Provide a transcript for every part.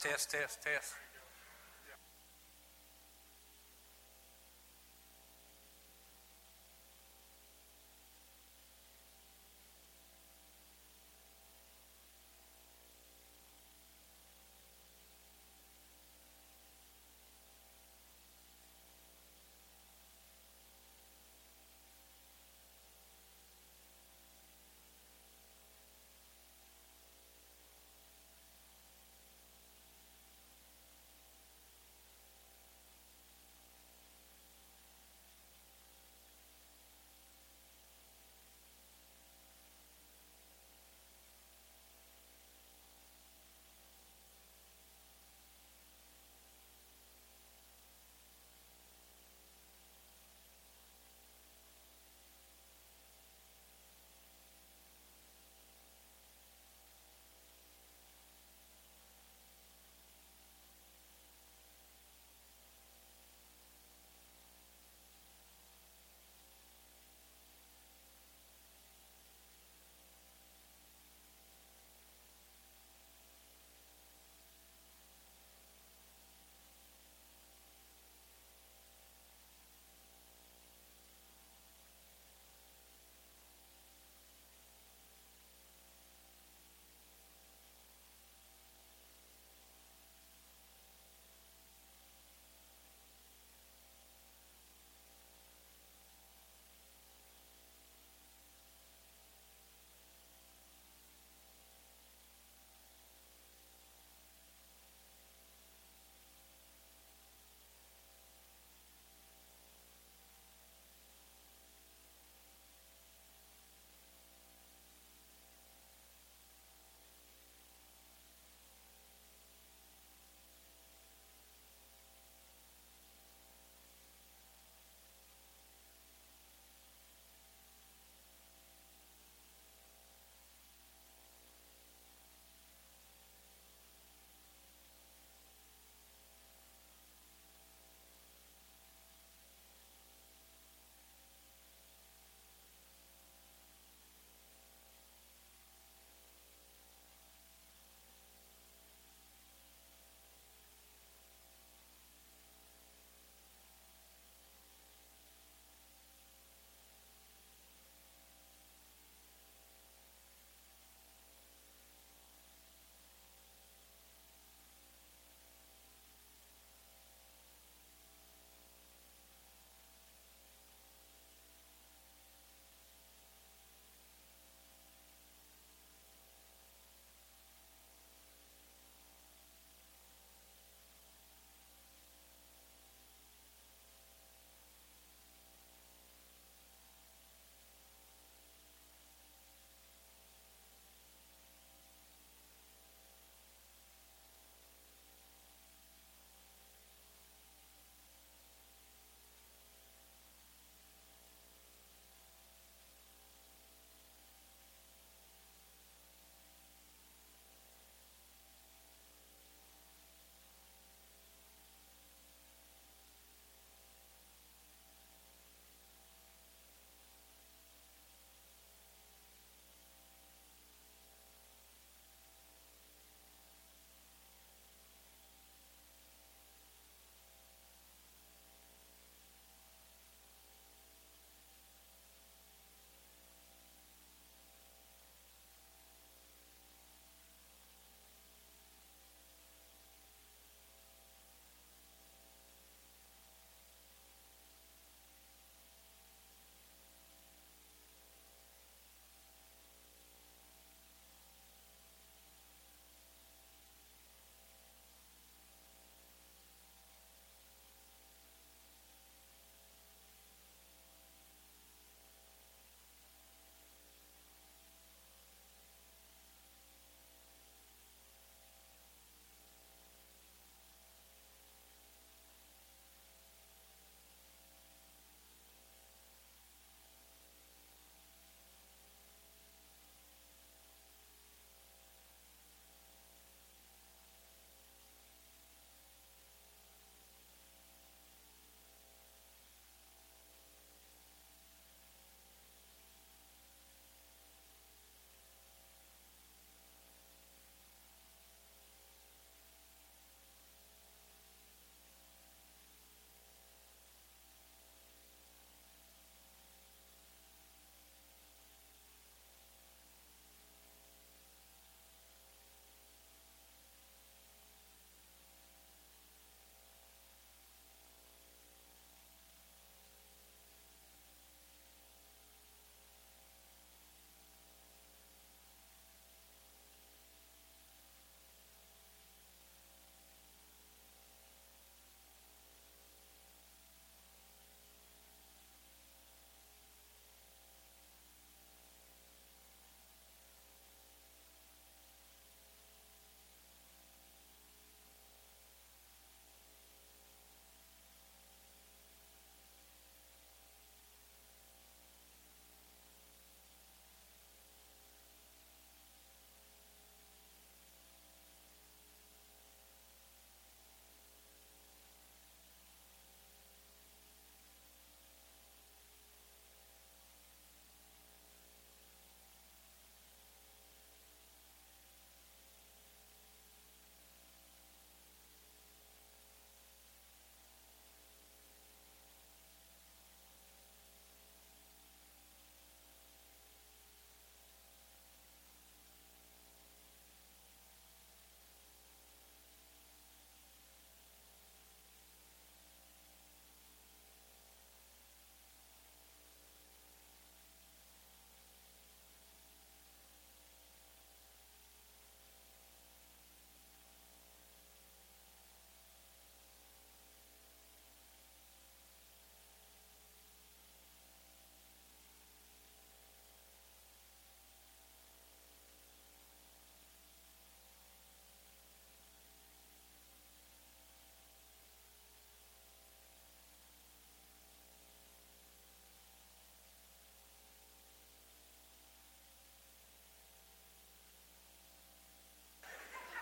Test, test, test.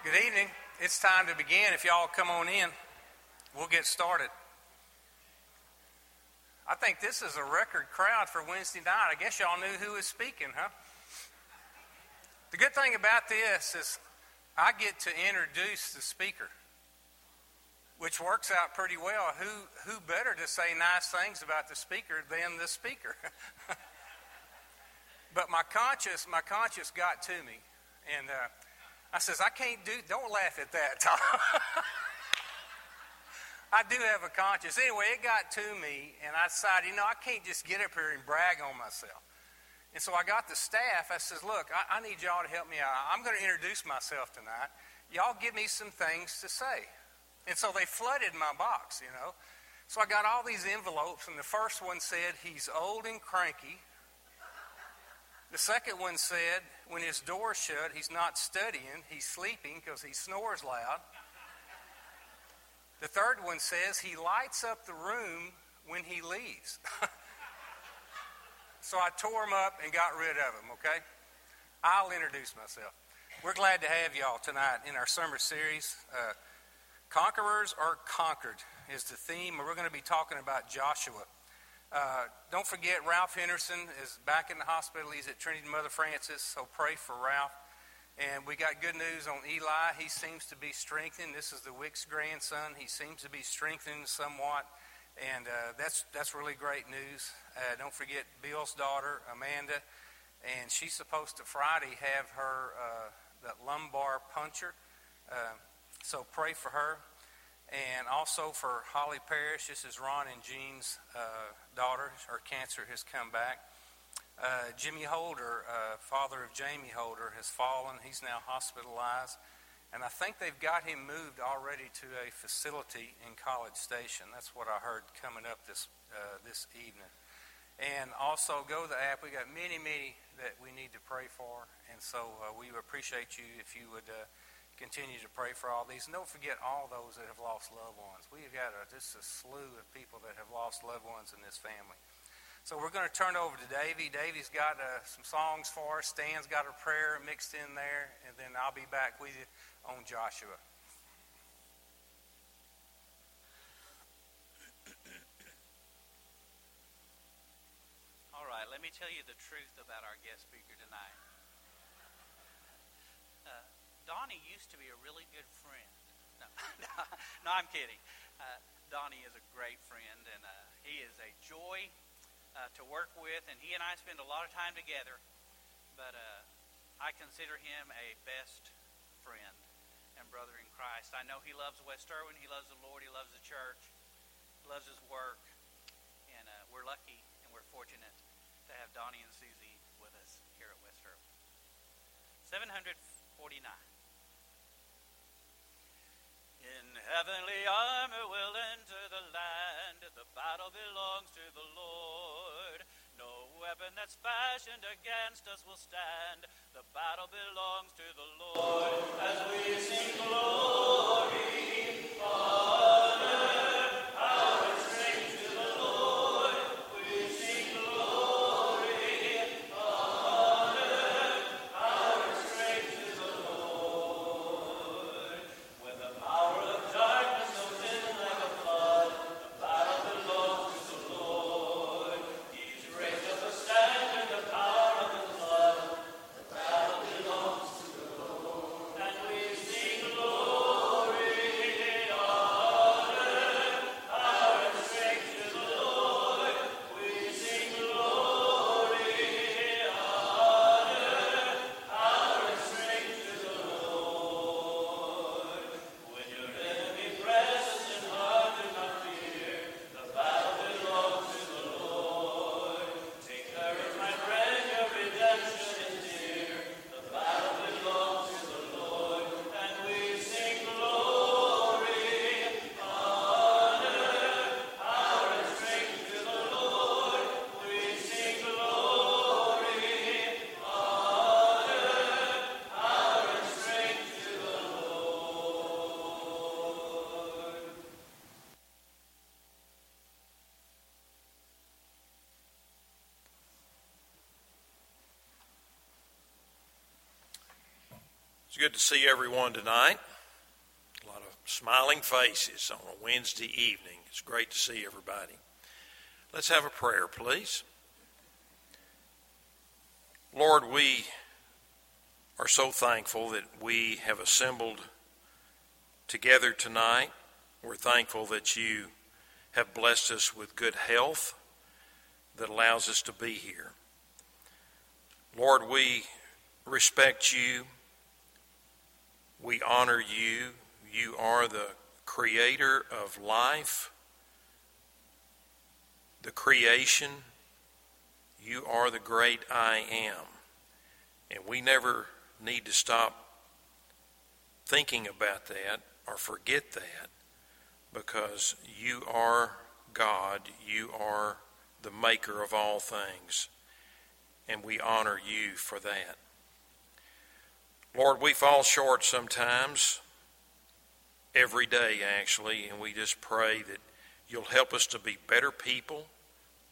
Good evening. It's time to begin. If y'all come on in, we'll get started. I think this is a record crowd for Wednesday night. I guess y'all knew who was speaking, huh? The good thing about this is I get to introduce the speaker, which works out pretty well. Who, who better to say nice things about the speaker than the speaker? but my conscience, my conscience got to me. And uh, I says, I can't do, don't laugh at that, Tom. I do have a conscience. Anyway, it got to me, and I decided, you know, I can't just get up here and brag on myself. And so I got the staff. I says, look, I, I need y'all to help me out. I'm going to introduce myself tonight. Y'all give me some things to say. And so they flooded my box, you know. So I got all these envelopes, and the first one said, he's old and cranky. The second one said, when his door's shut, he's not studying, he's sleeping because he snores loud. The third one says he lights up the room when he leaves. so I tore them up and got rid of them, okay? I'll introduce myself. We're glad to have y'all tonight in our summer series. Uh, Conquerors are Conquered is the theme, and we're going to be talking about Joshua. Uh, don't forget, Ralph Henderson is back in the hospital. He's at Trinity Mother Frances, so pray for Ralph. And we got good news on Eli. He seems to be strengthened. This is the Wicks grandson. He seems to be strengthened somewhat. And uh, that's, that's really great news. Uh, don't forget Bill's daughter, Amanda. And she's supposed to Friday have her uh, that lumbar puncture. Uh, so pray for her and also for Holly Parrish. This is Ron and Jean's uh, daughter. Her cancer has come back. Uh, Jimmy Holder, uh, father of Jamie Holder, has fallen. He's now hospitalized. And I think they've got him moved already to a facility in College Station. That's what I heard coming up this, uh, this evening. And also, go to the app. We got many, many that we need to pray for. And so uh, we appreciate you if you would uh, continue to pray for all these. And don't forget all those that have lost loved ones. We've got a, just a slew of people that have lost loved ones in this family. So we're going to turn over to Davy. Davy's got uh, some songs for us. Stan's got a prayer mixed in there. And then I'll be back with you on Joshua. All right, let me tell you the truth about our guest speaker tonight. Donnie used to be a really good friend. No, no, I'm kidding. Uh, Donnie is a great friend, and uh, he is a joy uh, to work with, and he and I spend a lot of time together. But uh, I consider him a best friend and brother in Christ. I know he loves West Erwin. He loves the Lord. He loves the church. He loves his work. And uh, we're lucky and we're fortunate to have Donnie and Susie with us here at West Erwin. 749. In heavenly armor we'll enter the land. The battle belongs to the Lord. No weapon that's fashioned against us will stand. The battle belongs to the Lord. As we sing glory, good to see everyone tonight. A lot of smiling faces on a Wednesday evening. It's great to see everybody. Let's have a prayer, please. Lord, we are so thankful that we have assembled together tonight. We're thankful that you have blessed us with good health that allows us to be here. Lord, we respect you we honor you. You are the creator of life, the creation. You are the great I am. And we never need to stop thinking about that or forget that because you are God. You are the maker of all things. And we honor you for that. Lord, we fall short sometimes, every day actually, and we just pray that you'll help us to be better people,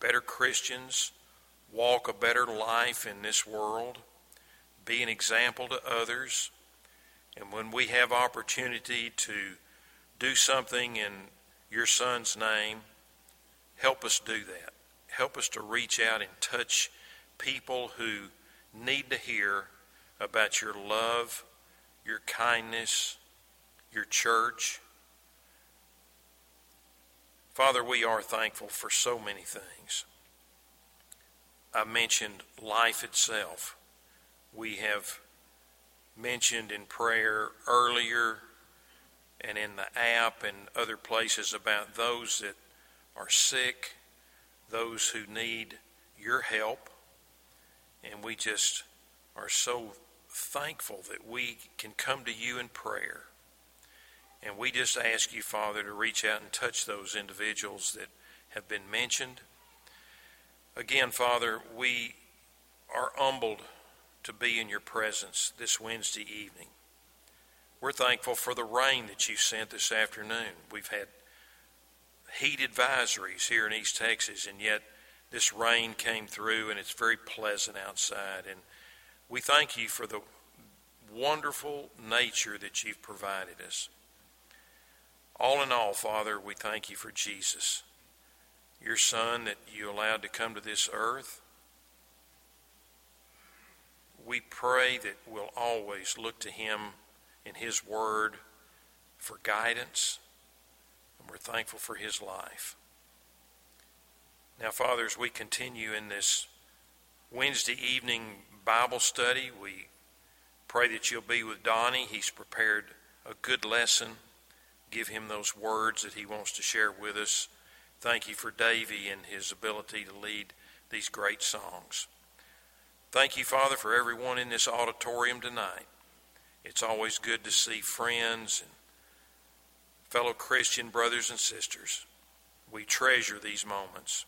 better Christians, walk a better life in this world, be an example to others. And when we have opportunity to do something in your son's name, help us do that. Help us to reach out and touch people who need to hear about your love, your kindness, your church. Father, we are thankful for so many things. I mentioned life itself. We have mentioned in prayer earlier and in the app and other places about those that are sick, those who need your help. And we just are so thankful that we can come to you in prayer. And we just ask you, Father, to reach out and touch those individuals that have been mentioned. Again, Father, we are humbled to be in your presence this Wednesday evening. We're thankful for the rain that you sent this afternoon. We've had heat advisories here in East Texas, and yet this rain came through, and it's very pleasant outside. And we thank you for the wonderful nature that you've provided us. All in all, Father, we thank you for Jesus, your Son that you allowed to come to this earth. We pray that we'll always look to him in his word for guidance, and we're thankful for his life. Now, Father, as we continue in this Wednesday evening Bible study. We pray that you'll be with Donnie. He's prepared a good lesson. Give him those words that he wants to share with us. Thank you for Davy and his ability to lead these great songs. Thank you, Father, for everyone in this auditorium tonight. It's always good to see friends and fellow Christian brothers and sisters. We treasure these moments.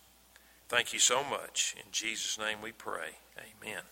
Thank you so much. In Jesus' name we pray. Amen.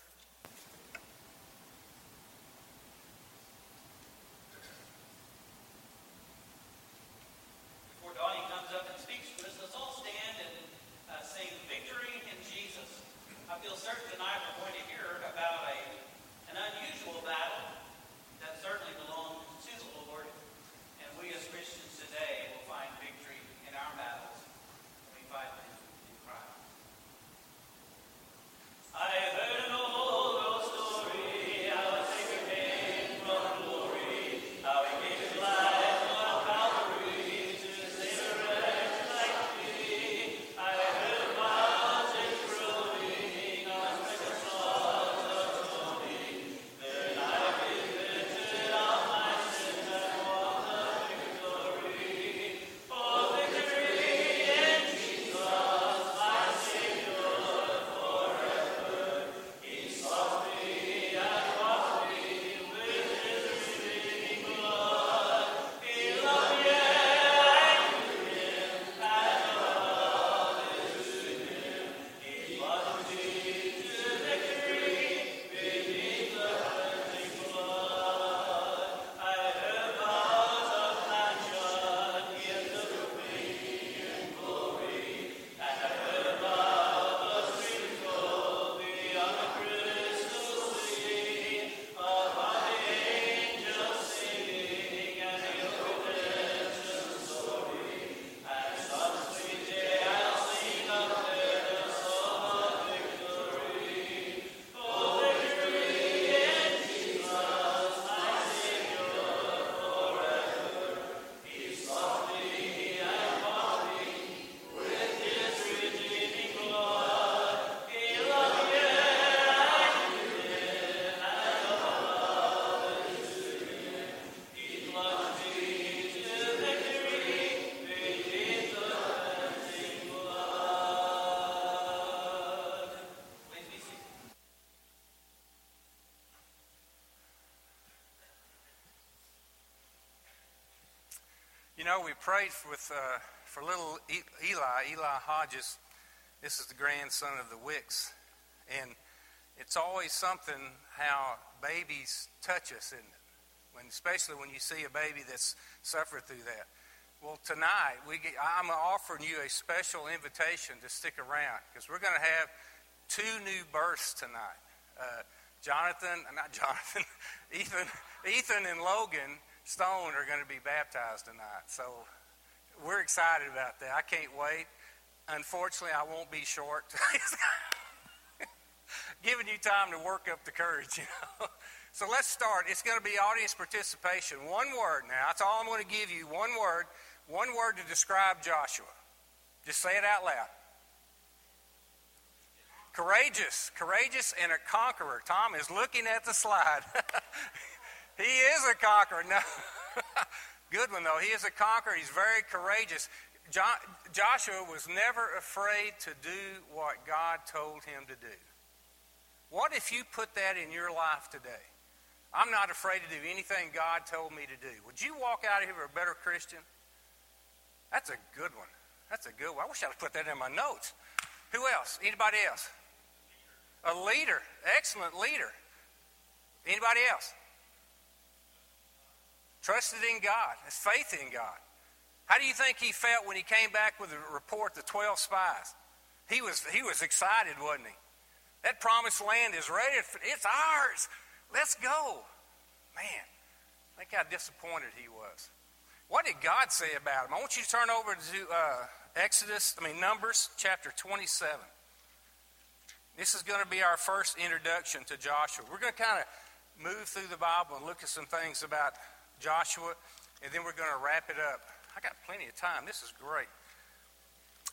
You know, we prayed with uh, for little Eli, Eli Hodges. This is the grandson of the Wicks, and it's always something how babies touch us, isn't it? When, especially when you see a baby that's suffered through that. Well, tonight we get, I'm offering you a special invitation to stick around because we're going to have two new births tonight. Uh, Jonathan, not Jonathan, Ethan, Ethan and Logan Stone are going to be baptized tonight. So we're excited about that. I can't wait. Unfortunately, I won't be short. Giving you time to work up the courage, you know. So let's start. It's going to be audience participation. One word now. That's all I'm going to give you. One word. One word to describe Joshua. Just say it out loud. Courageous, courageous, and a conqueror. Tom is looking at the slide. he is a conqueror. No. Good one, though. He is a conqueror. He's very courageous. Joshua was never afraid to do what God told him to do. What if you put that in your life today? I'm not afraid to do anything God told me to do. Would you walk out of here a better Christian? That's a good one. That's a good one. I wish I'd put that in my notes. Who else? Anybody else? A leader. Excellent leader. Anybody else? Trusted in God. Has faith in God. How do you think he felt when he came back with a report, the 12 spies? He was, he was excited, wasn't he? That promised land is ready. It's ours. Let's go. Man, think how disappointed he was. What did God say about him? I want you to turn over to uh, Exodus, I mean, Numbers chapter 27. This is going to be our first introduction to Joshua. We're going to kind of move through the Bible and look at some things about Joshua, and then we're going to wrap it up. I got plenty of time. This is great.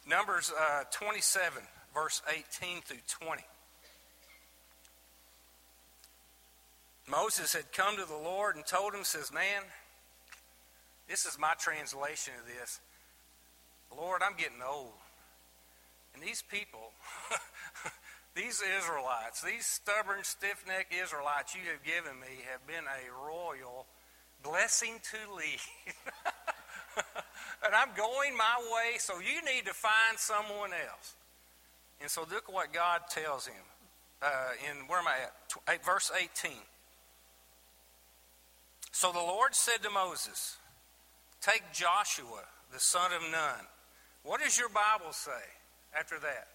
Numbers uh, 27, verse 18 through 20. Moses had come to the Lord and told him, says, Man, this is my translation of this. Lord, I'm getting old. And these people, these Israelites, these stubborn, stiff necked Israelites you have given me have been a royal blessing to lead. and I'm going my way, so you need to find someone else. And so look what God tells him. Uh, in where am I at? Verse 18. So the Lord said to Moses, Take Joshua, the son of Nun. What does your Bible say after that?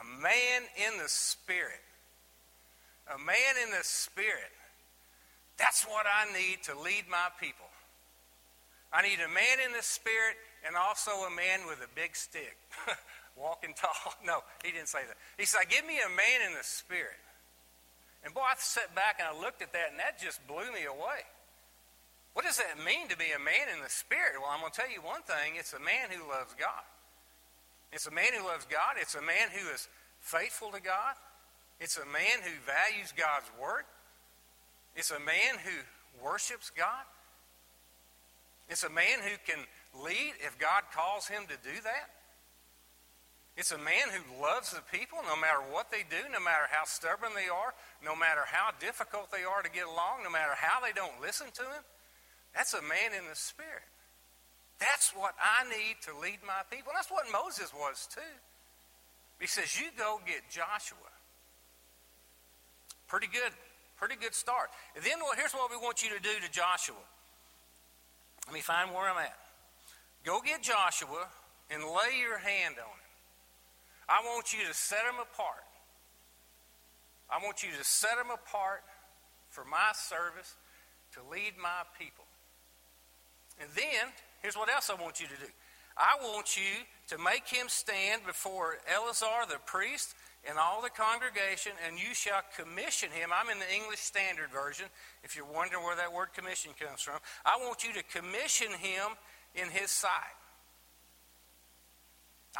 A man in the Spirit. A man in the Spirit. That's what I need to lead my people. I need a man in the Spirit and also a man with a big stick. Walking tall. No, he didn't say that. He said, Give me a man in the Spirit. And boy, I sat back and I looked at that, and that just blew me away. What does that mean to be a man in the Spirit? Well, I'm going to tell you one thing it's a man who loves God. It's a man who loves God. It's a man who is faithful to God. It's a man who values God's Word. It's a man who worships God. It's a man who can lead if God calls him to do that. It's a man who loves the people no matter what they do, no matter how stubborn they are, no matter how difficult they are to get along, no matter how they don't listen to him. That's a man in the Spirit. That's what I need to lead my people. That's what Moses was too. He says, You go get Joshua. Pretty good. Pretty good start. Then well, here's what we want you to do to Joshua. Let me find where I'm at. Go get Joshua and lay your hand on him. I want you to set him apart. I want you to set him apart for my service to lead my people. And then, here's what else I want you to do. I want you to make him stand before Eleazar the priest and all the congregation, and you shall commission him. I'm in the English Standard Version, if you're wondering where that word commission comes from. I want you to commission him in his sight.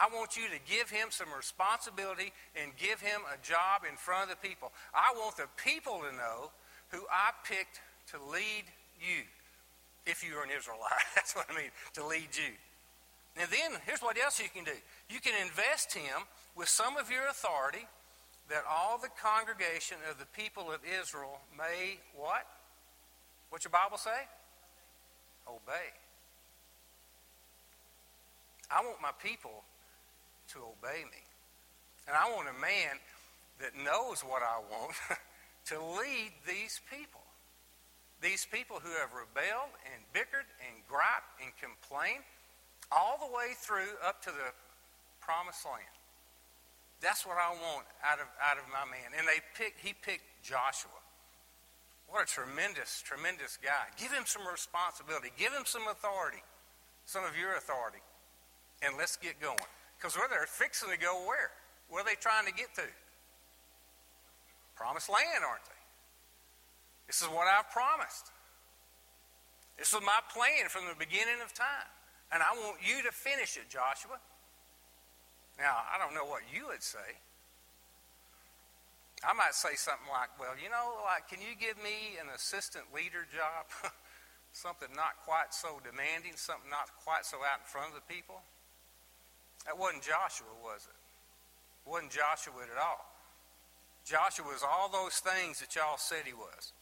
I want you to give him some responsibility and give him a job in front of the people. I want the people to know who I picked to lead you if you are an Israelite. That's what I mean, to lead you. And then here's what else you can do you can invest him with some of your authority that all the congregation of the people of Israel may what? What's your Bible say? obey. I want my people to obey me. And I want a man that knows what I want to lead these people. These people who have rebelled and bickered and griped and complained all the way through up to the promised land. That's what I want out of, out of my man. And they picked, he picked Joshua. What a tremendous, tremendous guy. Give him some responsibility. Give him some authority, some of your authority. And let's get going. Because where they're fixing to go where? Where are they trying to get to? Promised land, aren't they? This is what I've promised. This was my plan from the beginning of time. And I want you to finish it, Joshua. Now, I don't know what you would say. I might say something like, well, you know, like, can you give me an assistant leader job? something not quite so demanding, something not quite so out in front of the people? That wasn't Joshua, was it? wasn't Joshua at all. Joshua was all those things that y'all said he was.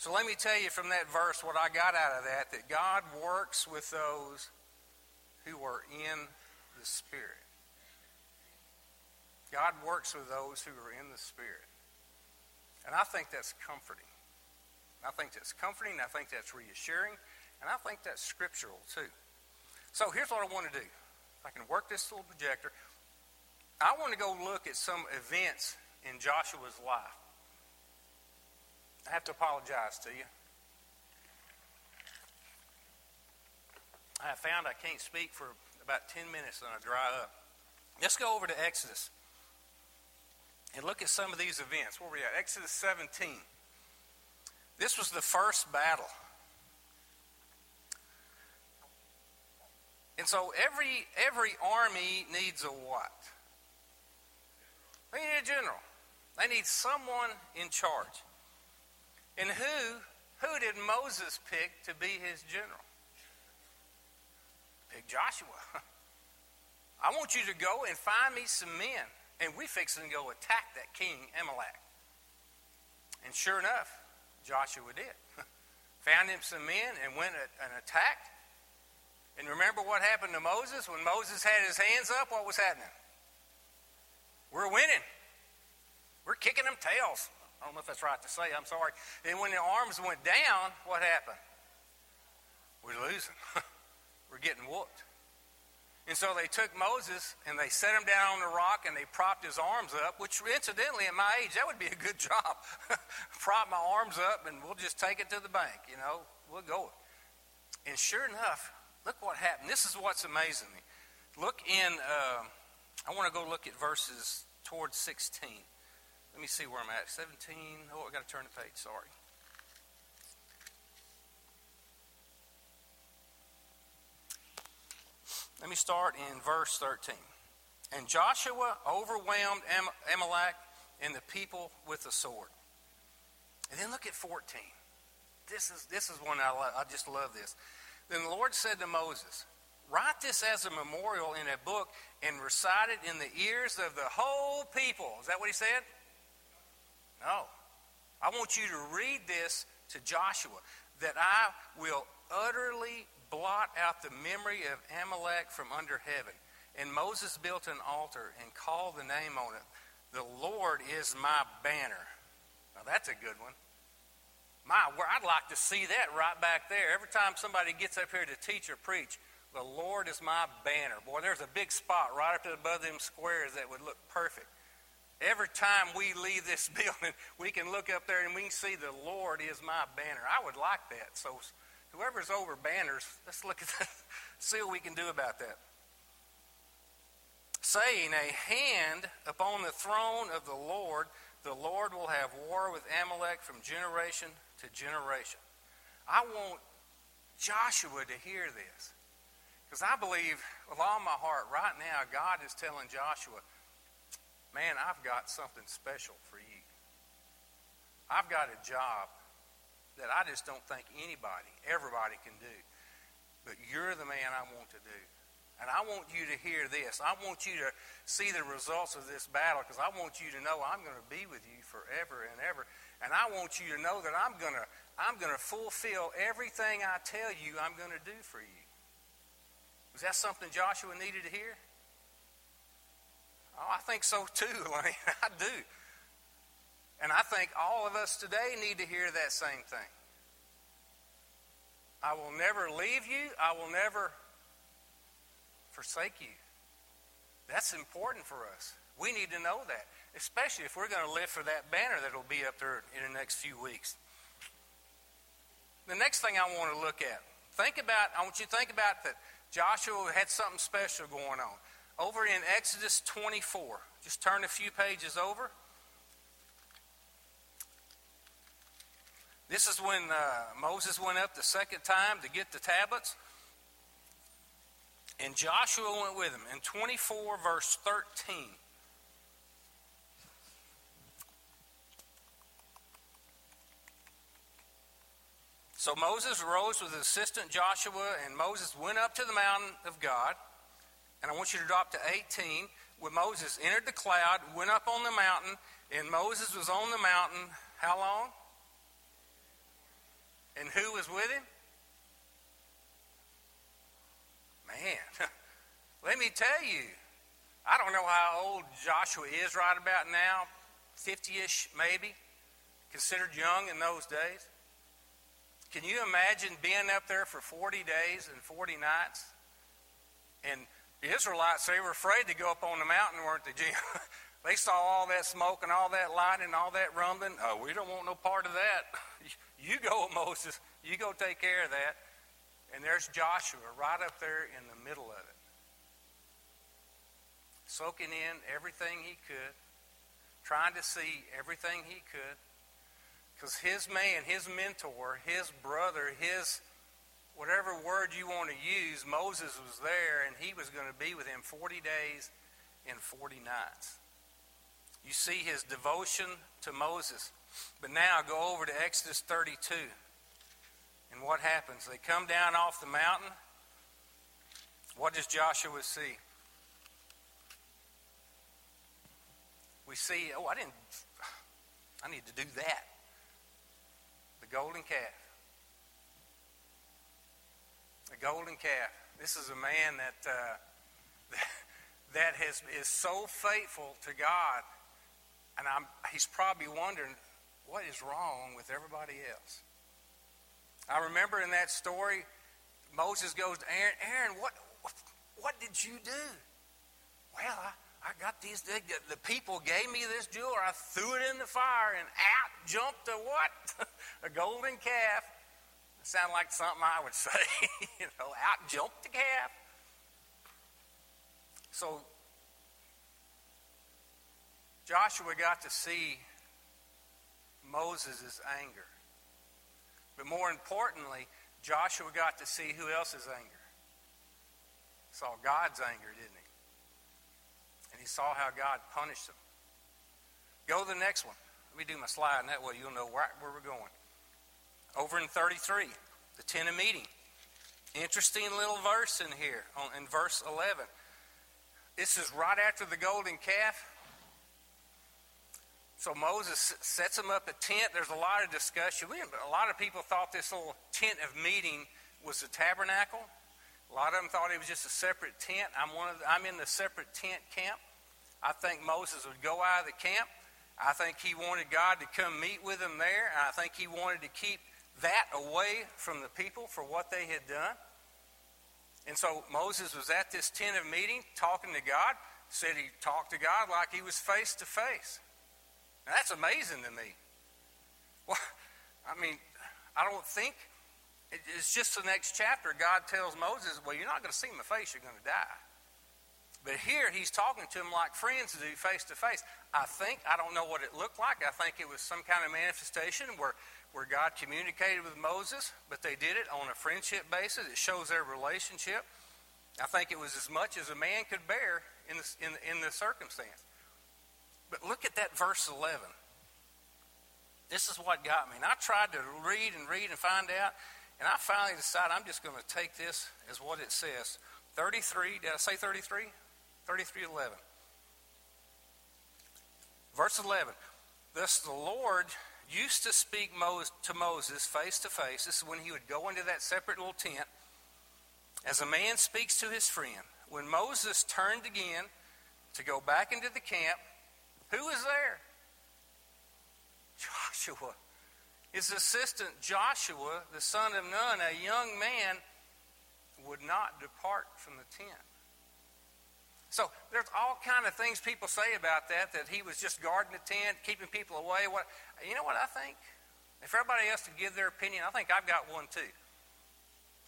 So let me tell you from that verse what I got out of that that God works with those who are in the Spirit. God works with those who are in the Spirit. And I think that's comforting. I think that's comforting. I think that's reassuring. And I think that's scriptural too. So here's what I want to do. If I can work this little projector, I want to go look at some events in Joshua's life. I have to apologize to you. I have found I can't speak for about 10 minutes and I dry up. Let's go over to Exodus and look at some of these events. Where we at? Exodus 17. This was the first battle. And so every every army needs a what? They need a general. They need someone in charge. And who who did Moses pick to be his general? Pick Joshua. I want you to go and find me some men, and we fixing to go attack that king Amalek. And sure enough, Joshua did. Found him some men and went and attacked. And remember what happened to Moses? When Moses had his hands up, what was happening? We're winning. We're kicking them tails. I don't know if that's right to say. I'm sorry. And when the arms went down, what happened? We're losing. We're getting whooped. And so they took Moses and they set him down on the rock and they propped his arms up, which incidentally, at my age, that would be a good job. Prop my arms up and we'll just take it to the bank, you know, we'll go. And sure enough, look what happened. This is what's amazing me. Look in, uh, I want to go look at verses towards 16. Let me see where I'm at. 17. Oh, I got to turn the page, sorry. Let me start in verse 13. And Joshua overwhelmed Amalek and the people with the sword. And then look at 14. This is, this is one I, love, I just love this. Then the Lord said to Moses, Write this as a memorial in a book and recite it in the ears of the whole people. Is that what he said? No. I want you to read this to Joshua that I will utterly blot out the memory of Amalek from under heaven. And Moses built an altar and called the name on it. The Lord is my banner. Now that's a good one. My, I'd like to see that right back there. Every time somebody gets up here to teach or preach, the Lord is my banner. Boy, there's a big spot right up above them squares that would look perfect. Every time we leave this building, we can look up there and we can see the Lord is my banner. I would like that. So Whoever's over banners, let's look at that, see what we can do about that. Saying, A hand upon the throne of the Lord, the Lord will have war with Amalek from generation to generation. I want Joshua to hear this. Because I believe with all my heart, right now, God is telling Joshua, man, I've got something special for you. I've got a job that I just don't think anybody, everybody can do. But you're the man I want to do. And I want you to hear this. I want you to see the results of this battle because I want you to know I'm going to be with you forever and ever. And I want you to know that I'm going to, I'm going to fulfill everything I tell you I'm going to do for you. Was that something Joshua needed to hear? Oh, I think so too. I do. And I think all of us today need to hear that same thing. I will never leave you. I will never forsake you. That's important for us. We need to know that, especially if we're going to live for that banner that will be up there in the next few weeks. The next thing I want to look at, think about, I want you to think about that Joshua had something special going on. Over in Exodus 24, just turn a few pages over. This is when uh, Moses went up the second time to get the tablets. And Joshua went with him. In 24, verse 13. So Moses rose with his assistant Joshua, and Moses went up to the mountain of God. And I want you to drop to 18. When Moses entered the cloud, went up on the mountain, and Moses was on the mountain how long? And who was with him? Man, let me tell you, I don't know how old Joshua is right about now, 50 ish maybe, considered young in those days. Can you imagine being up there for 40 days and 40 nights? And the Israelites, they were afraid to go up on the mountain, weren't they, Jim? they saw all that smoke and all that lightning and all that rumbling. Oh, we don't want no part of that. You go, Moses. You go take care of that. And there's Joshua right up there in the middle of it, soaking in everything he could, trying to see everything he could. Because his man, his mentor, his brother, his whatever word you want to use, Moses was there and he was going to be with him 40 days and 40 nights. You see his devotion to Moses. But now go over to Exodus 32. And what happens? They come down off the mountain. What does Joshua see? We see, oh, I didn't, I need to do that. The golden calf. The golden calf. This is a man that, uh, that has, is so faithful to God. And I'm, he's probably wondering, what is wrong with everybody else? I remember in that story, Moses goes to Aaron, Aaron, what, what did you do? Well, I, I got these, the, the people gave me this jewel, I threw it in the fire, and out jumped a what? a golden calf. It sounded like something I would say. you know, out jumped the calf. So Joshua got to see Moses' anger. But more importantly, Joshua got to see who else's anger. Saw God's anger, didn't he? And he saw how God punished them. Go to the next one. Let me do my slide, and that way you'll know right where we're going. Over in 33, the tent of meeting. Interesting little verse in here, in verse 11. This is right after the golden calf. So Moses sets them up a tent. There's a lot of discussion. A lot of people thought this little tent of meeting was the tabernacle. A lot of them thought it was just a separate tent. I'm one of the, I'm in the separate tent camp. I think Moses would go out of the camp. I think he wanted God to come meet with him there. I think he wanted to keep that away from the people for what they had done. And so Moses was at this tent of meeting talking to God. Said he talked to God like he was face to face. Now, that's amazing to me. Well, I mean, I don't think it's just the next chapter. God tells Moses, Well, you're not going to see my face, you're going to die. But here he's talking to him like friends do, face to face. I think, I don't know what it looked like. I think it was some kind of manifestation where, where God communicated with Moses, but they did it on a friendship basis. It shows their relationship. I think it was as much as a man could bear in the, in, in the circumstance. But look at that verse 11. This is what got me. And I tried to read and read and find out, and I finally decided I'm just going to take this as what it says. 33, did I say 33? 33 11. Verse 11. Thus the Lord used to speak to Moses face to face. This is when he would go into that separate little tent. As a man speaks to his friend. When Moses turned again to go back into the camp, who was there? Joshua. His assistant Joshua, the son of Nun, a young man, would not depart from the tent. So there's all kind of things people say about that, that he was just guarding the tent, keeping people away. What you know what I think? If everybody else to give their opinion, I think I've got one too.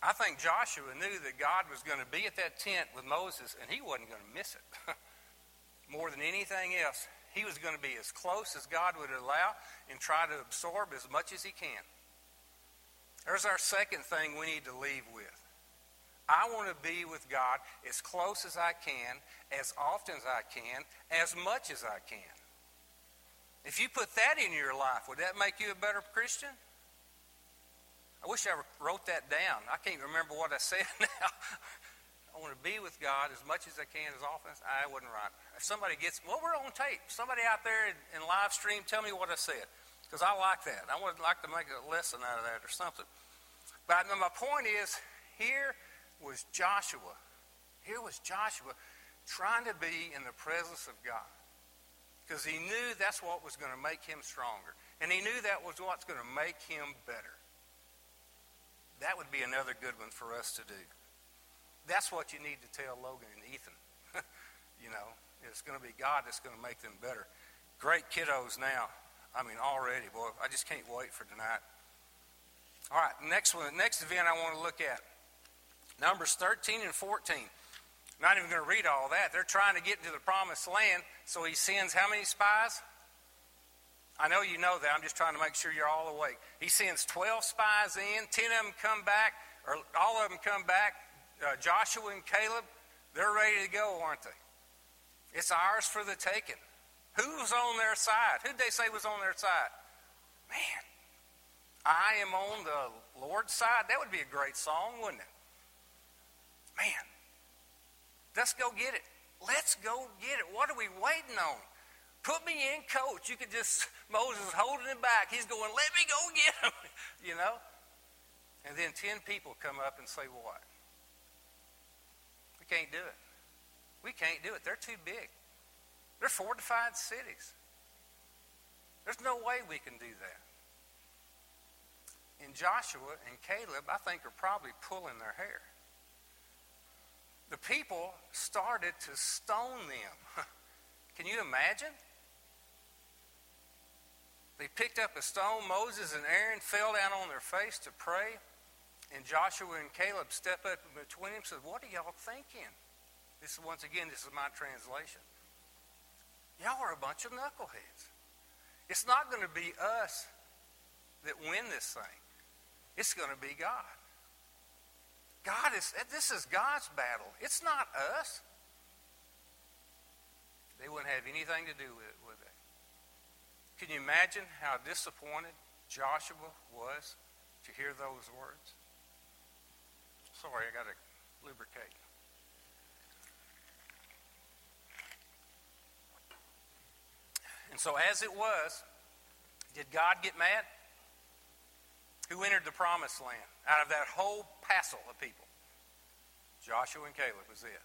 I think Joshua knew that God was going to be at that tent with Moses, and he wasn't going to miss it. More than anything else, he was going to be as close as God would allow and try to absorb as much as he can. There's our second thing we need to leave with. I want to be with God as close as I can, as often as I can, as much as I can. If you put that in your life, would that make you a better Christian? I wish I wrote that down. I can't remember what I said now. I want to be with God as much as I can, as often as I wasn't right. If somebody gets, well, we're on tape. Somebody out there in, in live stream, tell me what I said. Because I like that. I would like to make a lesson out of that or something. But my point is, here was Joshua. Here was Joshua trying to be in the presence of God because he knew that's what was going to make him stronger. And he knew that was what's going to make him better. That would be another good one for us to do. That's what you need to tell Logan and Ethan. you know, it's going to be God that's going to make them better. Great kiddos now. I mean, already, boy. I just can't wait for tonight. All right, next one, next event I want to look at Numbers 13 and 14. Not even going to read all that. They're trying to get into the promised land, so he sends how many spies? I know you know that. I'm just trying to make sure you're all awake. He sends 12 spies in, 10 of them come back, or all of them come back. Uh, Joshua and Caleb, they're ready to go, aren't they? It's ours for the taking. Who's on their side? Who'd they say was on their side? Man, I am on the Lord's side. That would be a great song, wouldn't it? Man, let's go get it. Let's go get it. What are we waiting on? Put me in, coach. You could just, Moses holding him back. He's going, let me go get him, you know? And then 10 people come up and say, what? We can't do it. We can't do it. They're too big. They're fortified cities. There's no way we can do that. And Joshua and Caleb, I think, are probably pulling their hair the people started to stone them. Can you imagine? They picked up a stone. Moses and Aaron fell down on their face to pray. And Joshua and Caleb stepped up between them and said, What are y'all thinking? This is once again, this is my translation. Y'all are a bunch of knuckleheads. It's not going to be us that win this thing. It's going to be God. God is, this is God's battle. It's not us. They wouldn't have anything to do with it, would they? Can you imagine how disappointed Joshua was to hear those words? Sorry, I got to lubricate. And so, as it was, did God get mad? Who entered the promised land out of that whole passel of people? Joshua and Caleb was it.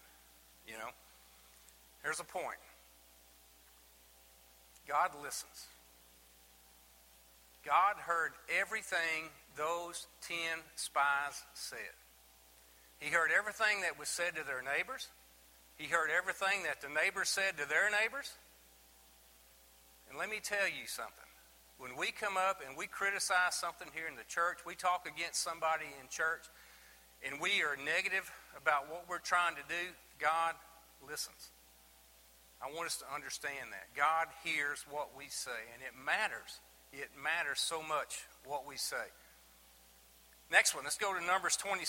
You know? Here's a point God listens. God heard everything those ten spies said. He heard everything that was said to their neighbors. He heard everything that the neighbors said to their neighbors. And let me tell you something. When we come up and we criticize something here in the church, we talk against somebody in church, and we are negative about what we're trying to do, God listens. I want us to understand that. God hears what we say, and it matters. It matters so much what we say. Next one, let's go to Numbers 27.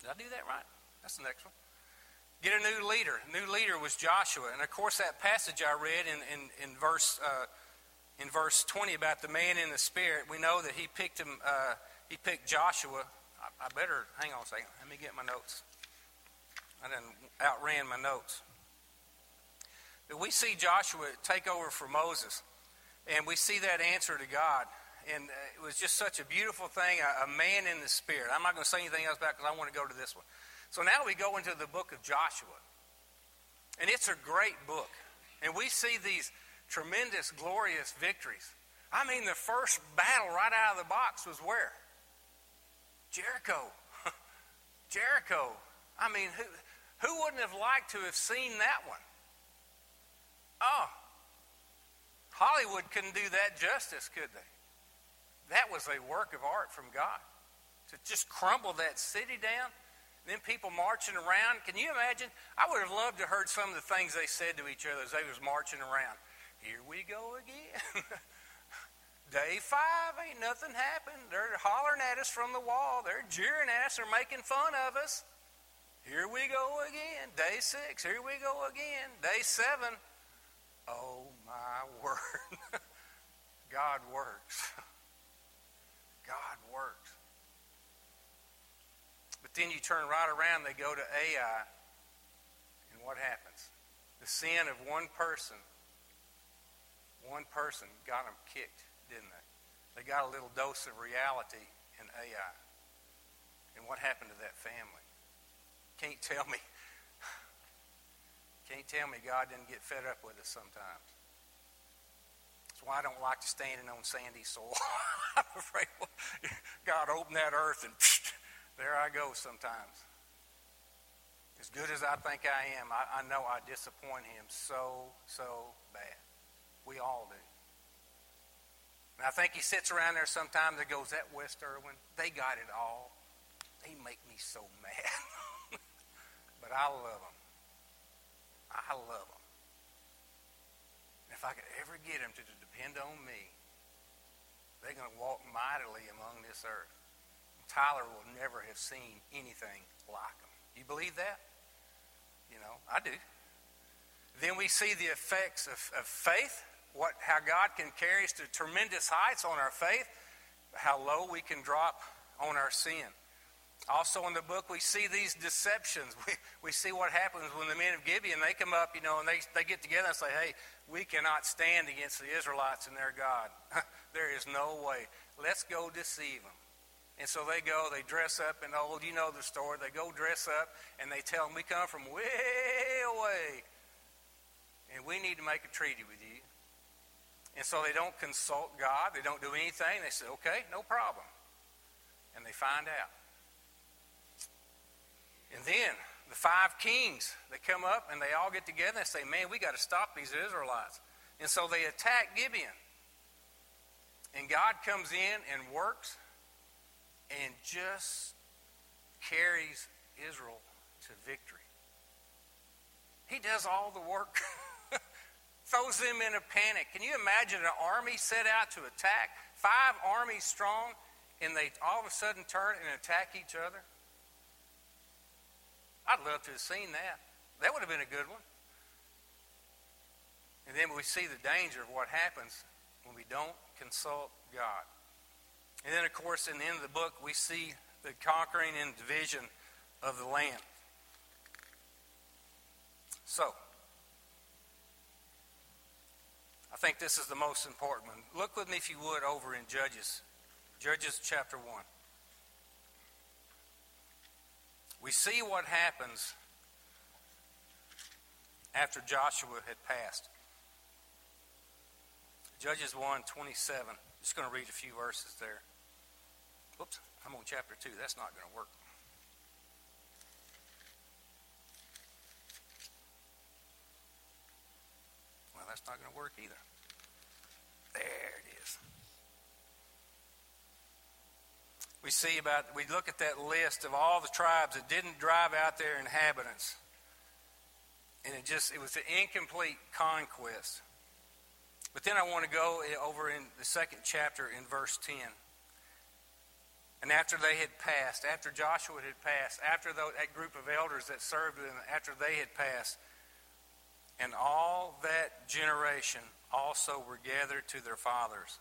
Did I do that right? That's the next one. Get a new leader. New leader was Joshua. And of course, that passage I read in, in, in verse uh, in verse 20 about the man in the spirit, we know that he picked him, uh, he picked Joshua. I, I, better, hang on a second, let me get my notes. I done outran my notes. But we see Joshua take over for Moses, and we see that answer to God. And uh, it was just such a beautiful thing, a, a man in the spirit. I'm not going to say anything else about because I want to go to this one. So now we go into the book of Joshua. And it's a great book. And we see these tremendous, glorious victories. I mean, the first battle right out of the box was where? Jericho. Jericho. I mean, who, who wouldn't have liked to have seen that one? Oh, Hollywood couldn't do that justice, could they? That was a work of art from God. To just crumble that city down, then people marching around. Can you imagine? I would have loved to heard some of the things they said to each other as they was marching around. Here we go again. Day five, ain't nothing happened. They're hollering at us from the wall. They're jeering at us. They're making fun of us. Here we go again. Day six, here we go again. Day seven, oh my word. God works. God works. But then you turn right around, they go to Ai, and what happens? The sin of one person, one person got them kicked, didn't they? They got a little dose of reality in Ai. And what happened to that family? Can't tell me. Can't tell me God didn't get fed up with us sometimes. That's why I don't like to standing on sandy soil. I'm afraid God opened that earth and there I go sometimes. As good as I think I am, I, I know I disappoint him so, so bad. We all do. And I think he sits around there sometimes and goes, That West Erwin, they got it all. They make me so mad. but I love them. I love them. If I could ever get them to depend on me, they're going to walk mightily among this earth. Tyler will never have seen anything like them. You believe that? You know, I do. Then we see the effects of, of faith, what, how God can carry us to tremendous heights on our faith, how low we can drop on our sin. Also in the book, we see these deceptions. We, we see what happens when the men of Gibeon, they come up, you know, and they, they get together and say, hey, we cannot stand against the Israelites and their God. there is no way. Let's go deceive them. And so they go, they dress up, and oh, you know the story. They go dress up, and they tell them, we come from way away, and we need to make a treaty with you. And so they don't consult God. They don't do anything. They say, okay, no problem. And they find out. And then the five kings, they come up and they all get together and say, Man, we got to stop these Israelites. And so they attack Gibeon. And God comes in and works and just carries Israel to victory. He does all the work, throws them in a panic. Can you imagine an army set out to attack, five armies strong, and they all of a sudden turn and attack each other? I'd love to have seen that. That would have been a good one. And then we see the danger of what happens when we don't consult God. And then, of course, in the end of the book, we see the conquering and division of the land. So, I think this is the most important one. Look with me, if you would, over in Judges, Judges chapter 1 we see what happens after Joshua had passed. Judges 1 27. Just going to read a few verses there. Whoops, I'm on chapter 2. That's not going to work. That's not going to work either. There it is. we see about, we look at that list of all the tribes that didn't drive out their inhabitants. And it just, it was an incomplete conquest. But then I want to go over in the second chapter in verse 10. And after they had passed, after Joshua had passed, after that group of elders that served them, after they had passed, and all that generation also were gathered to their fathers.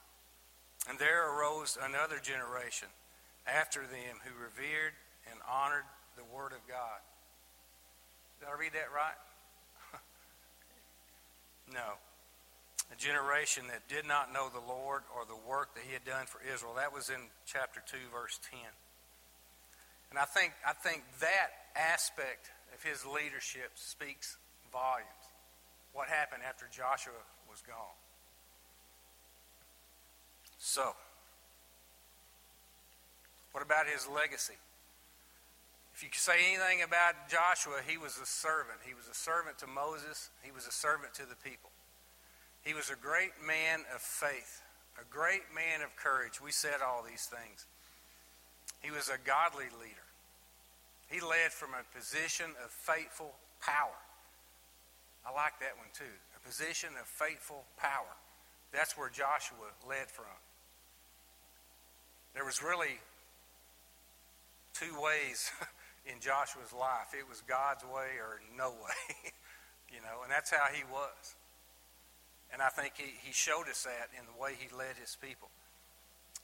And there arose another generation after them who revered and honored the Word of God. Did I read that right? no. A generation that did not know the Lord or the work that he had done for Israel. That was in chapter 2, verse 10. And I think, I think that aspect of his leadership speaks volumes. What happened after Joshua was gone. So, what about his legacy? If you say anything about Joshua, he was a servant. He was a servant to Moses, he was a servant to the people. He was a great man of faith, a great man of courage. We said all these things. He was a godly leader. He led from a position of faithful power. I like that one too. A position of faithful power. That's where Joshua led from. There was really two ways in Joshua's life. It was God's way or no way, you know, and that's how he was. And I think he, he showed us that in the way he led his people.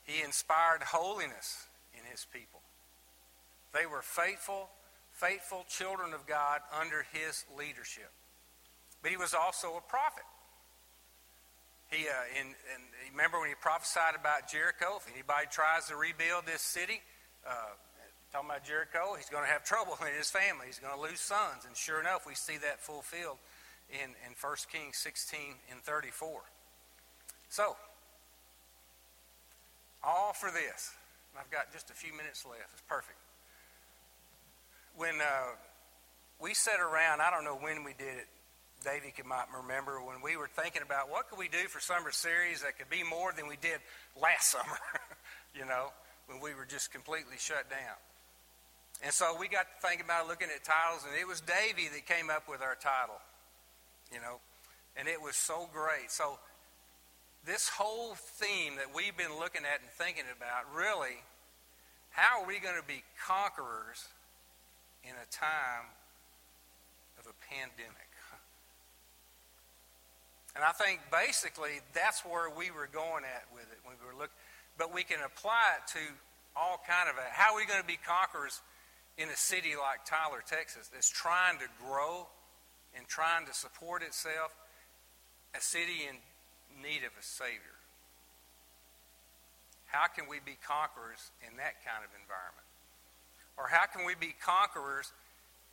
He inspired holiness in his people. They were faithful, faithful children of God under his leadership. But he was also a prophet. He, uh, in, in, remember when he prophesied about Jericho? If anybody tries to rebuild this city, uh, talking about Jericho, he's going to have trouble in his family. He's going to lose sons. And sure enough, we see that fulfilled in, in 1 Kings 16 and 34. So, all for this. I've got just a few minutes left. It's perfect. When uh, we sat around, I don't know when we did it, Davey could might remember when we were thinking about what could we do for summer series that could be more than we did last summer, you know, when we were just completely shut down. And so we got to thinking about looking at titles, and it was Davey that came up with our title, you know, and it was so great. So this whole theme that we've been looking at and thinking about, really, how are we going to be conquerors in a time of a pandemic? And I think basically that's where we were going at with it when we were looking. But we can apply it to all kind of a, how are we going to be conquerors in a city like Tyler, Texas, that's trying to grow and trying to support itself, a city in need of a Savior. How can we be conquerors in that kind of environment? Or how can we be conquerors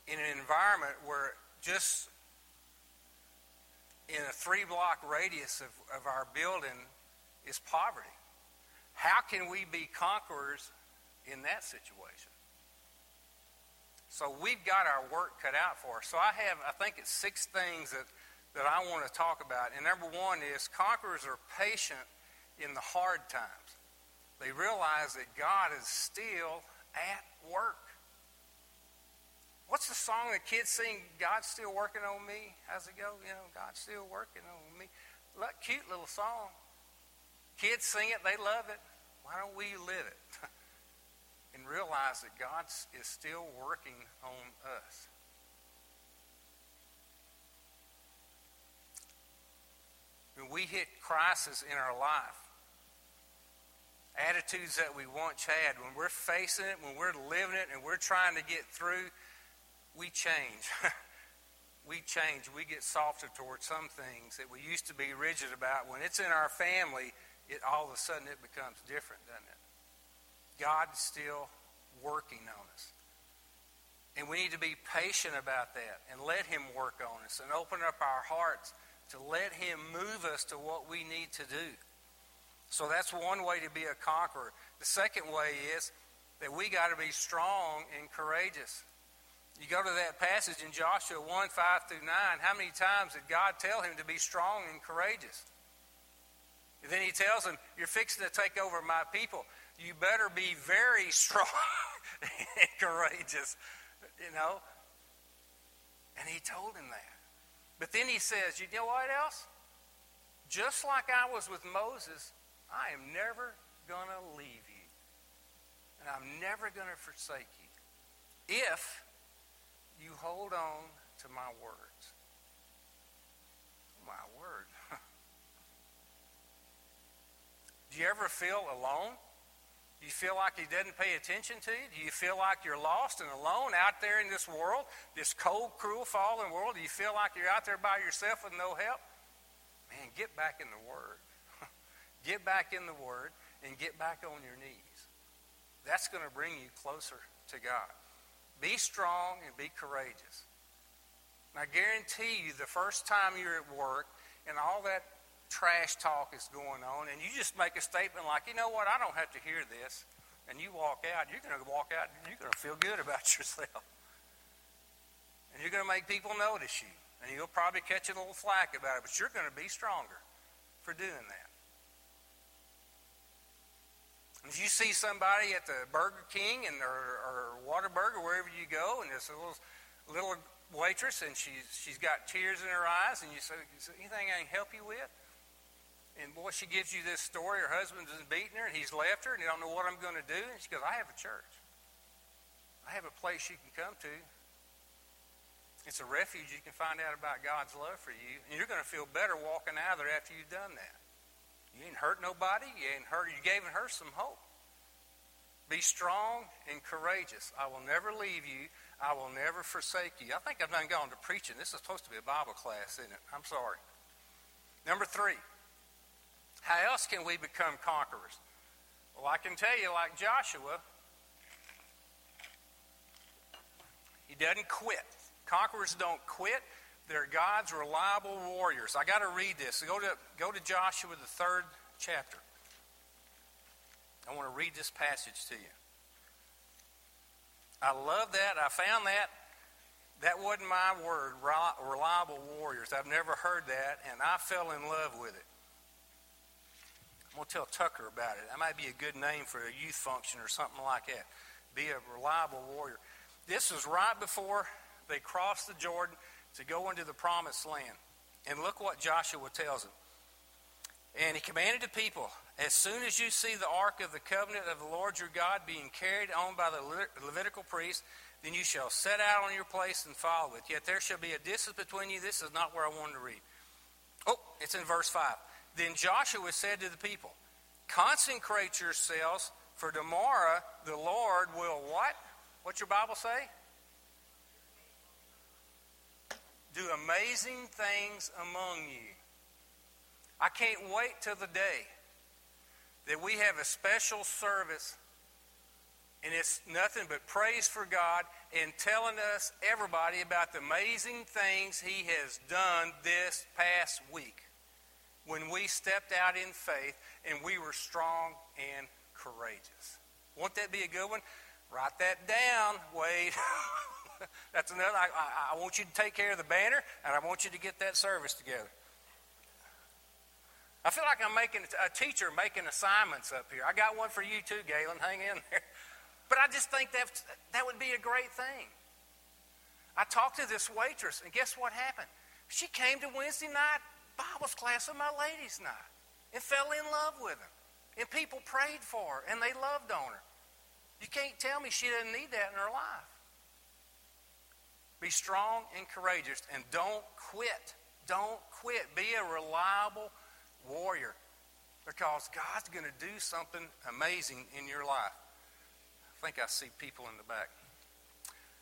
in an environment where just in a three block radius of, of our building is poverty. How can we be conquerors in that situation? So we've got our work cut out for us. So I have, I think it's six things that, that I want to talk about. And number one is conquerors are patient in the hard times. They realize that God is still at work. The song that kids sing? God's still working on me. How's it go? You know, God's still working on me. Look, cute little song. Kids sing it, they love it. Why don't we live it? and realize that God is still working on us. When we hit crisis in our life, attitudes that we once had, when we're facing it, when we're living it, and we're trying to get through, we change. we change. We get softer towards some things that we used to be rigid about. When it's in our family, it all of a sudden it becomes different, doesn't it? God's still working on us. And we need to be patient about that and let Him work on us and open up our hearts to let Him move us to what we need to do. So that's one way to be a conqueror. The second way is that we got to be strong and courageous. You go to that passage in Joshua 1 5 through 9. How many times did God tell him to be strong and courageous? And then he tells him, You're fixing to take over my people. You better be very strong and courageous, you know? And he told him that. But then he says, You know what else? Just like I was with Moses, I am never going to leave you. And I'm never going to forsake you. If you hold on to my words. My word. Do you ever feel alone? Do you feel like He doesn't pay attention to you? Do you feel like you're lost and alone out there in this world, this cold, cruel, fallen world? Do you feel like you're out there by yourself with no help? Man, get back in the Word. get back in the Word and get back on your knees. That's going to bring you closer to God. Be strong and be courageous. And I guarantee you, the first time you're at work and all that trash talk is going on, and you just make a statement like, you know what, I don't have to hear this, and you walk out, you're going to walk out and you're going to feel good about yourself. And you're going to make people notice you. And you'll probably catch a little flack about it, but you're going to be stronger for doing that. If you see somebody at the Burger King and or, or Whataburger, wherever you go, and there's a little little waitress and she's she's got tears in her eyes, and you say, anything I can help you with? And boy, she gives you this story. Her husband's been beating her, and he's left her, and he don't know what I'm going to do. And she goes, I have a church. I have a place you can come to. It's a refuge you can find out about God's love for you, and you're going to feel better walking out of there after you've done that. You ain't hurt nobody. You ain't hurt. You gave her some hope. Be strong and courageous. I will never leave you. I will never forsake you. I think I've done gone to preaching. This is supposed to be a Bible class, isn't it? I'm sorry. Number three. How else can we become conquerors? Well, I can tell you, like Joshua, he doesn't quit. Conquerors don't quit. They're God's reliable warriors. I got to read this. Go to, go to Joshua, the third chapter. I want to read this passage to you. I love that. I found that. That wasn't my word, reliable warriors. I've never heard that, and I fell in love with it. I'm going to tell Tucker about it. That might be a good name for a youth function or something like that. Be a reliable warrior. This was right before they crossed the Jordan to go into the promised land. And look what Joshua tells them. And he commanded the people, as soon as you see the ark of the covenant of the Lord your God being carried on by the Levitical priest, then you shall set out on your place and follow it. Yet there shall be a distance between you. This is not where I wanted to read. Oh, it's in verse 5. Then Joshua said to the people, Consecrate yourselves, for tomorrow the Lord will what? What's your Bible say? Do amazing things among you. I can't wait till the day that we have a special service and it's nothing but praise for God and telling us, everybody, about the amazing things He has done this past week when we stepped out in faith and we were strong and courageous. Won't that be a good one? Write that down, Wade. That's another. I, I, want you to take care of the banner, and I want you to get that service together. I feel like I'm making a teacher making assignments up here. I got one for you too, Galen. Hang in there. But I just think that that would be a great thing. I talked to this waitress, and guess what happened? She came to Wednesday night Bible class on my ladies' night and fell in love with him. And people prayed for her and they loved on her. You can't tell me she doesn't need that in her life. Be strong and courageous and don't quit. Don't quit. Be a reliable warrior because God's going to do something amazing in your life. I think I see people in the back.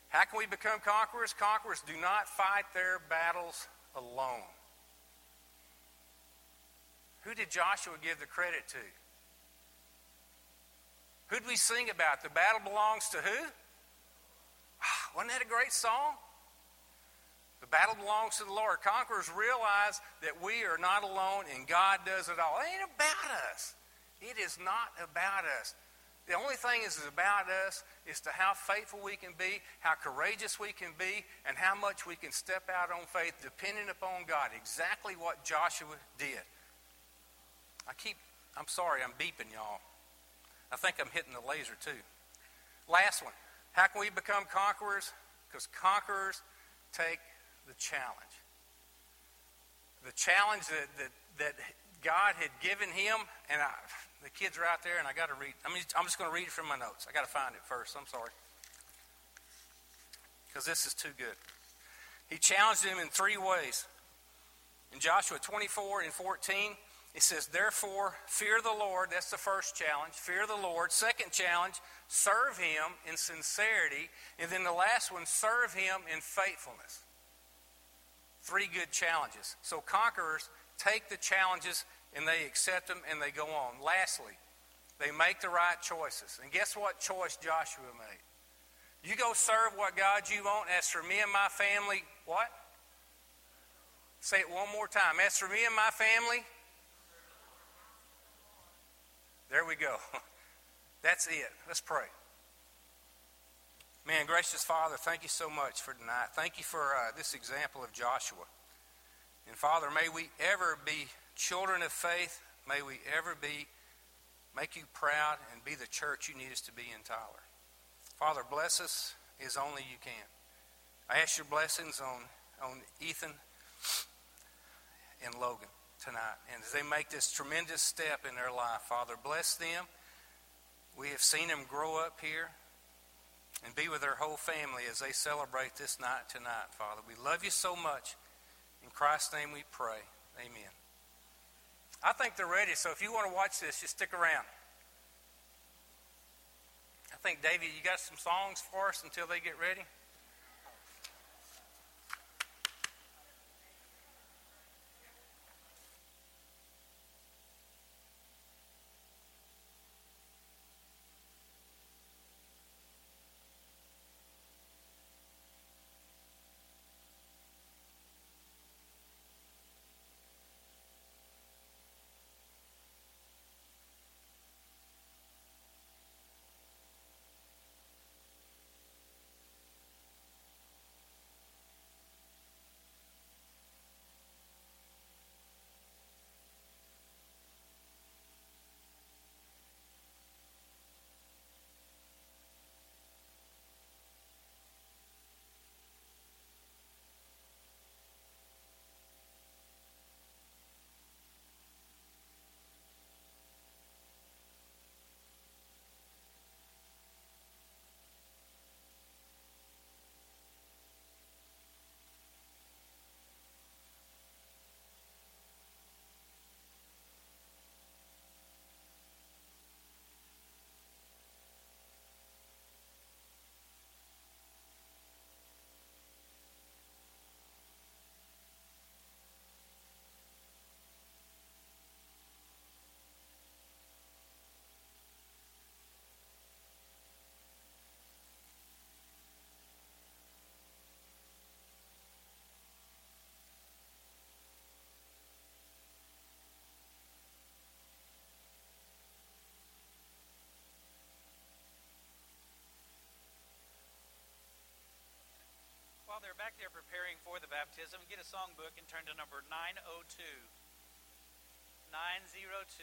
How can we become conquerors? Conquerors do not fight their battles alone. Who did Joshua give the credit to? Who did we sing about? The battle belongs to who? Ah, wasn't that a great song? The battle belongs to the Lord. Conquerors realize that we are not alone and God does it all. It ain't about us. It is not about us. The only thing is about us is to how faithful we can be, how courageous we can be, and how much we can step out on faith depending upon God. Exactly what Joshua did. I keep, I'm sorry, I'm beeping y'all. I think I'm hitting the laser too. Last one. How can we become conquerors? Because conquerors take the challenge. The challenge that, that, that God had given him, and I, the kids are out there, and I got to read. I mean, I'm just going to read it from my notes. I got to find it first. I'm sorry. Because this is too good. He challenged him in three ways. In Joshua 24 and 14, It says, Therefore, fear the Lord. That's the first challenge. Fear the Lord. Second challenge, serve Him in sincerity. And then the last one, serve Him in faithfulness. Three good challenges. So, conquerors take the challenges and they accept them and they go on. Lastly, they make the right choices. And guess what choice Joshua made? You go serve what God you want. As for me and my family, what? Say it one more time. As for me and my family, there we go. That's it. Let's pray. Man, gracious Father, thank you so much for tonight. Thank you for uh, this example of Joshua. And Father, may we ever be children of faith. May we ever be, make you proud and be the church you need us to be in Tyler. Father, bless us as only you can. I ask your blessings on, on Ethan and Logan tonight. And as they make this tremendous step in their life, Father, bless them. We have seen them grow up here and be with their whole family as they celebrate this night tonight, Father. We love you so much. In Christ's name we pray. Amen. I think they're ready, so if you want to watch this, just stick around. I think, David, you got some songs for us until they get ready? They're back there preparing for the baptism, get a songbook and turn to number 902. 902.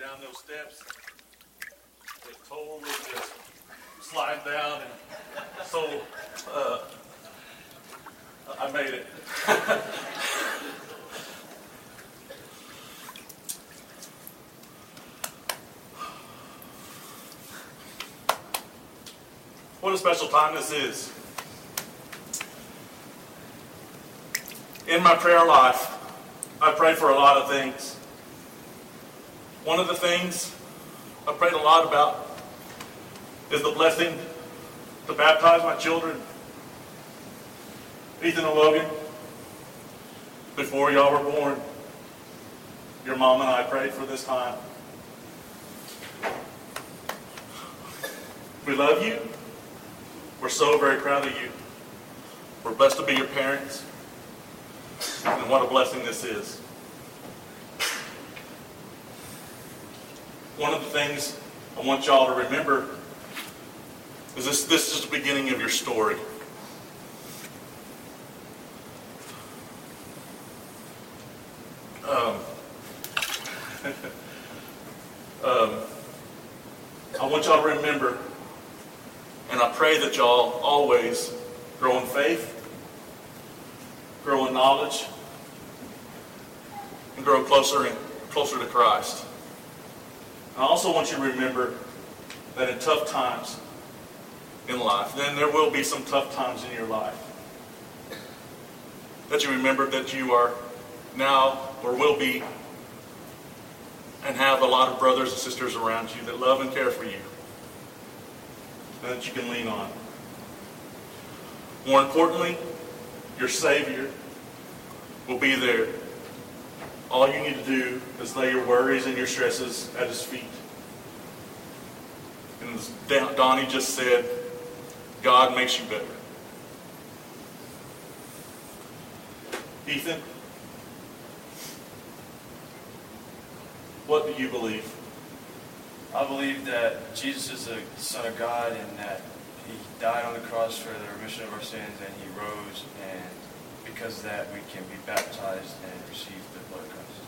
Down those steps, it totally just slide down, and so uh, I made it. what a special time this is. In my prayer life, I pray for a lot of things. One of the things I prayed a lot about is the blessing to baptize my children, Ethan and Logan. Before y'all were born, your mom and I prayed for this time. We love you. We're so very proud of you. We're blessed to be your parents. And what a blessing this is. One of the things I want y'all to remember is this, this is the beginning of your story. Um, um, I want y'all to remember, and I pray that y'all always grow in faith, in knowledge, and grow closer and closer to Christ. I also want you to remember that in tough times in life, then there will be some tough times in your life. That you remember that you are now or will be and have a lot of brothers and sisters around you that love and care for you and that you can lean on. More importantly, your Savior will be there all you need to do is lay your worries and your stresses at his feet. And as Donnie just said, God makes you better. Ethan, what do you believe? I believe that Jesus is the Son of God and that he died on the cross for the remission of our sins and he rose and because of that we can be baptized and receive the blood of Christ.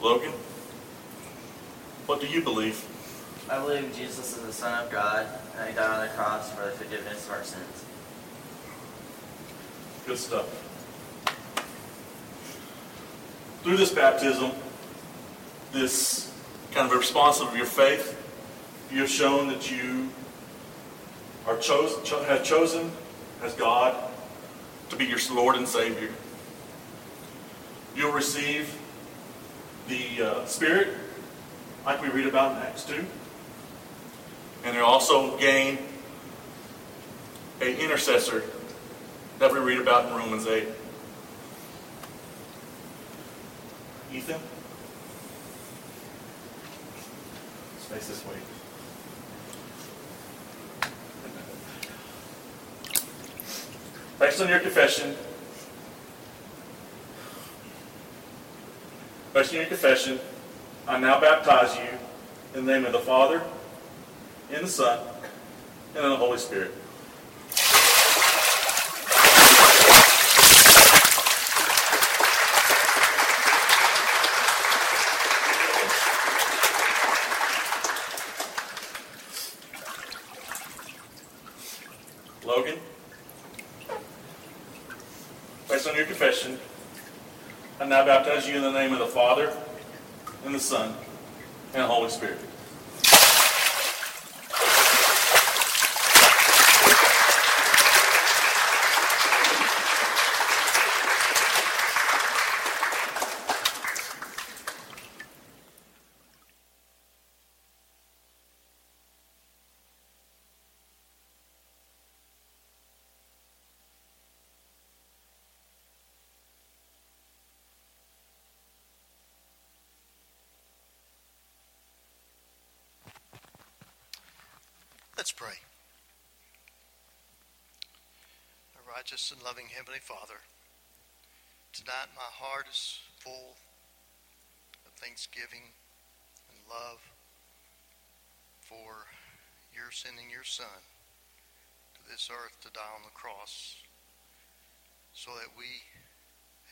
Logan, what do you believe? I believe Jesus is the Son of God and he died on the cross for the forgiveness of our sins. Good stuff. Through this baptism, this kind of a response of your faith, you have shown that you are chosen, cho- have chosen as God to be your Lord and Savior. You'll receive the uh, Spirit, like we read about in Acts 2. And you'll also gain a intercessor that we read about in Romans 8. Ethan? Space this way. Based on your confession, based on your confession, I now baptize you in the name of the Father, and the Son, and in the Holy Spirit. Logan, based on your confession, I now baptize you in the name of the Father, and the Son, and the Holy Spirit. Let's pray. Our righteous and loving Heavenly Father, tonight my heart is full of thanksgiving and love for your sending your Son to this earth to die on the cross so that we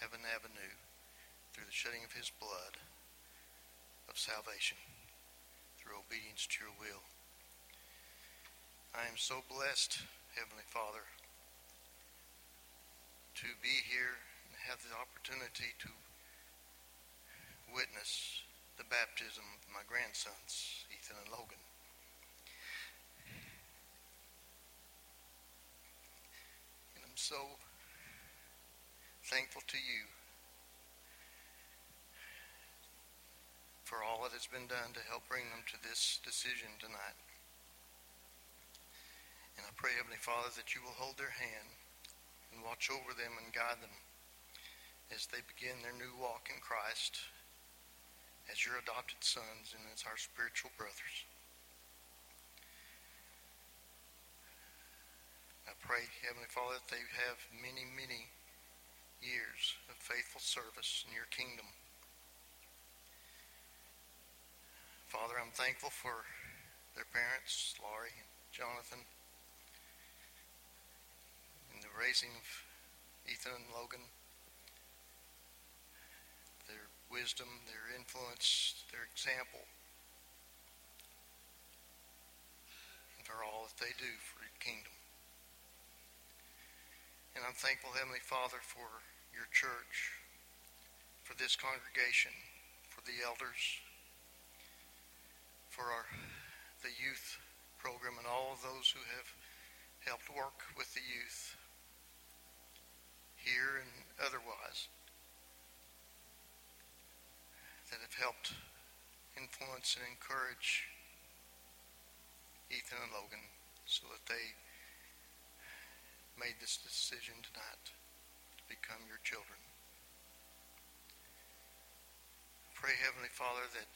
have an avenue through the shedding of his blood of salvation through obedience to your will. I am so blessed, Heavenly Father, to be here and have the opportunity to witness the baptism of my grandsons, Ethan and Logan. And I'm so thankful to you for all that has been done to help bring them to this decision tonight. And I pray, Heavenly Father, that you will hold their hand and watch over them and guide them as they begin their new walk in Christ as your adopted sons and as our spiritual brothers. I pray, Heavenly Father, that they have many, many years of faithful service in your kingdom. Father, I'm thankful for their parents, Laurie and Jonathan, the raising of Ethan and Logan, their wisdom, their influence, their example, and for all that they do for your kingdom. And I'm thankful, Heavenly Father, for your church, for this congregation, for the elders, for our the youth program and all of those who have helped work with the youth here and otherwise that have helped influence and encourage Ethan and Logan so that they made this decision tonight to become your children. Pray, Heavenly Father, that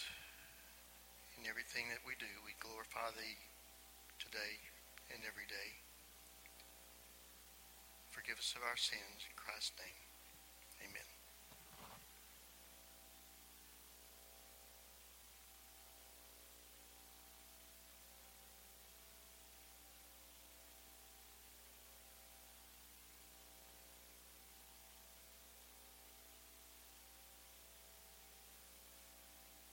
in everything that we do, we glorify Thee today and every day. Forgive us of our sins in Christ's name.